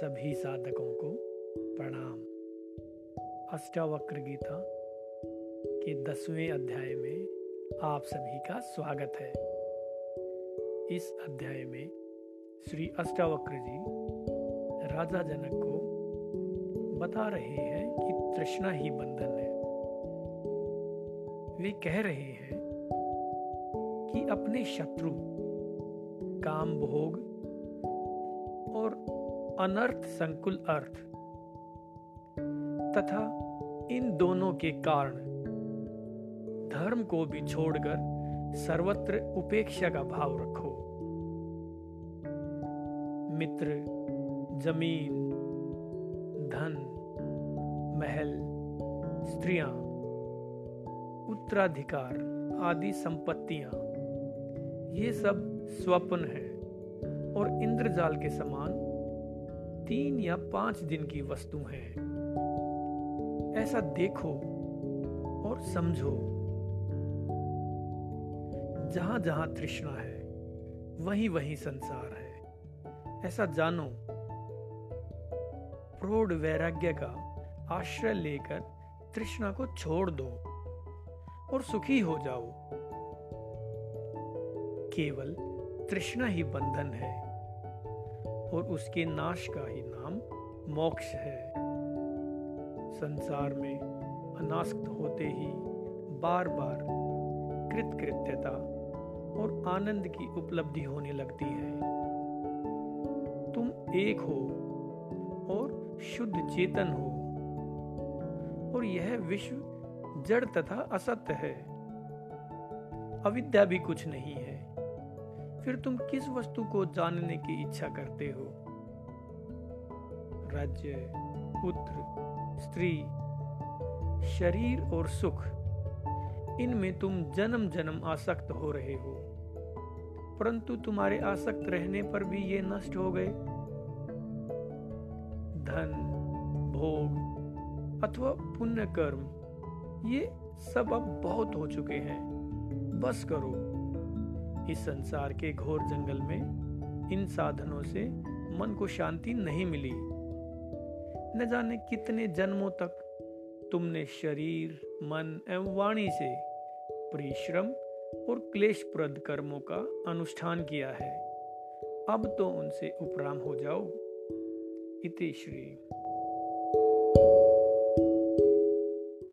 सभी साधकों को प्रणाम। अष्टावक्र गीता के दसवें अध्याय में आप सभी का स्वागत है। इस अध्याय में श्री अष्टावक्र जी राजा जनक को बता रहे हैं कि तृष्णा ही बंधन है। वे कह रहे हैं कि अपने शत्रु काम भोग और अनर्थ संकुल अर्थ तथा इन दोनों के कारण धर्म को भी छोड़कर सर्वत्र उपेक्षा का भाव रखो। मित्र, ज़मीन, धन, महल, स्त्रियाँ, उत्तराधिकार आदि संपत्तियाँ, ये सब स्वप्न है और इंद्रजाल के समान तीन या पाँच दिन की वस्तु है। ऐसा देखो और समझो। जहाँ जहाँ तृष्णा है वहीं वहीं संसार है। ऐसा जानो। प्रौढ़ वैराग्य का आश्रय लेकर तृष्णा को छोड़ दो और सुखी हो जाओ। केवल तृष्णा ही बंधन है। और उसके नाश का ही नाम मोक्ष है। संसार में अनासक्त होते ही बार बार कृतकृत्यता और आनंद की उपलब्धि होने लगती है। तुम एक हो और शुद्ध चेतन हो और यह विश्व जड़ तथा असत्य है। अविद्या भी कुछ नहीं है। फिर तुम किस वस्तु को जानने की इच्छा करते हो? राज्य, पुत्र, स्त्री, शरीर और सुख। इनमें तुम जन्म जन्म आसक्त हो रहे हो। परंतु तुम्हारे आसक्त रहने पर भी ये नष्ट हो गए। धन, भोग अथवा पुण्य कर्म ये सब अब बहुत हो चुके हैं। बस करो। इस संसार के घोर जंगल में इन साधनों से मन को शांति नहीं मिली। न जाने कितने जन्मों तक तुमने शरीर, मन एवं वाणी से परिश्रम और क्लेशप्रद कर्मों का अनुष्ठान किया है। अब तो उनसे उपराम हो जाओ। इति श्री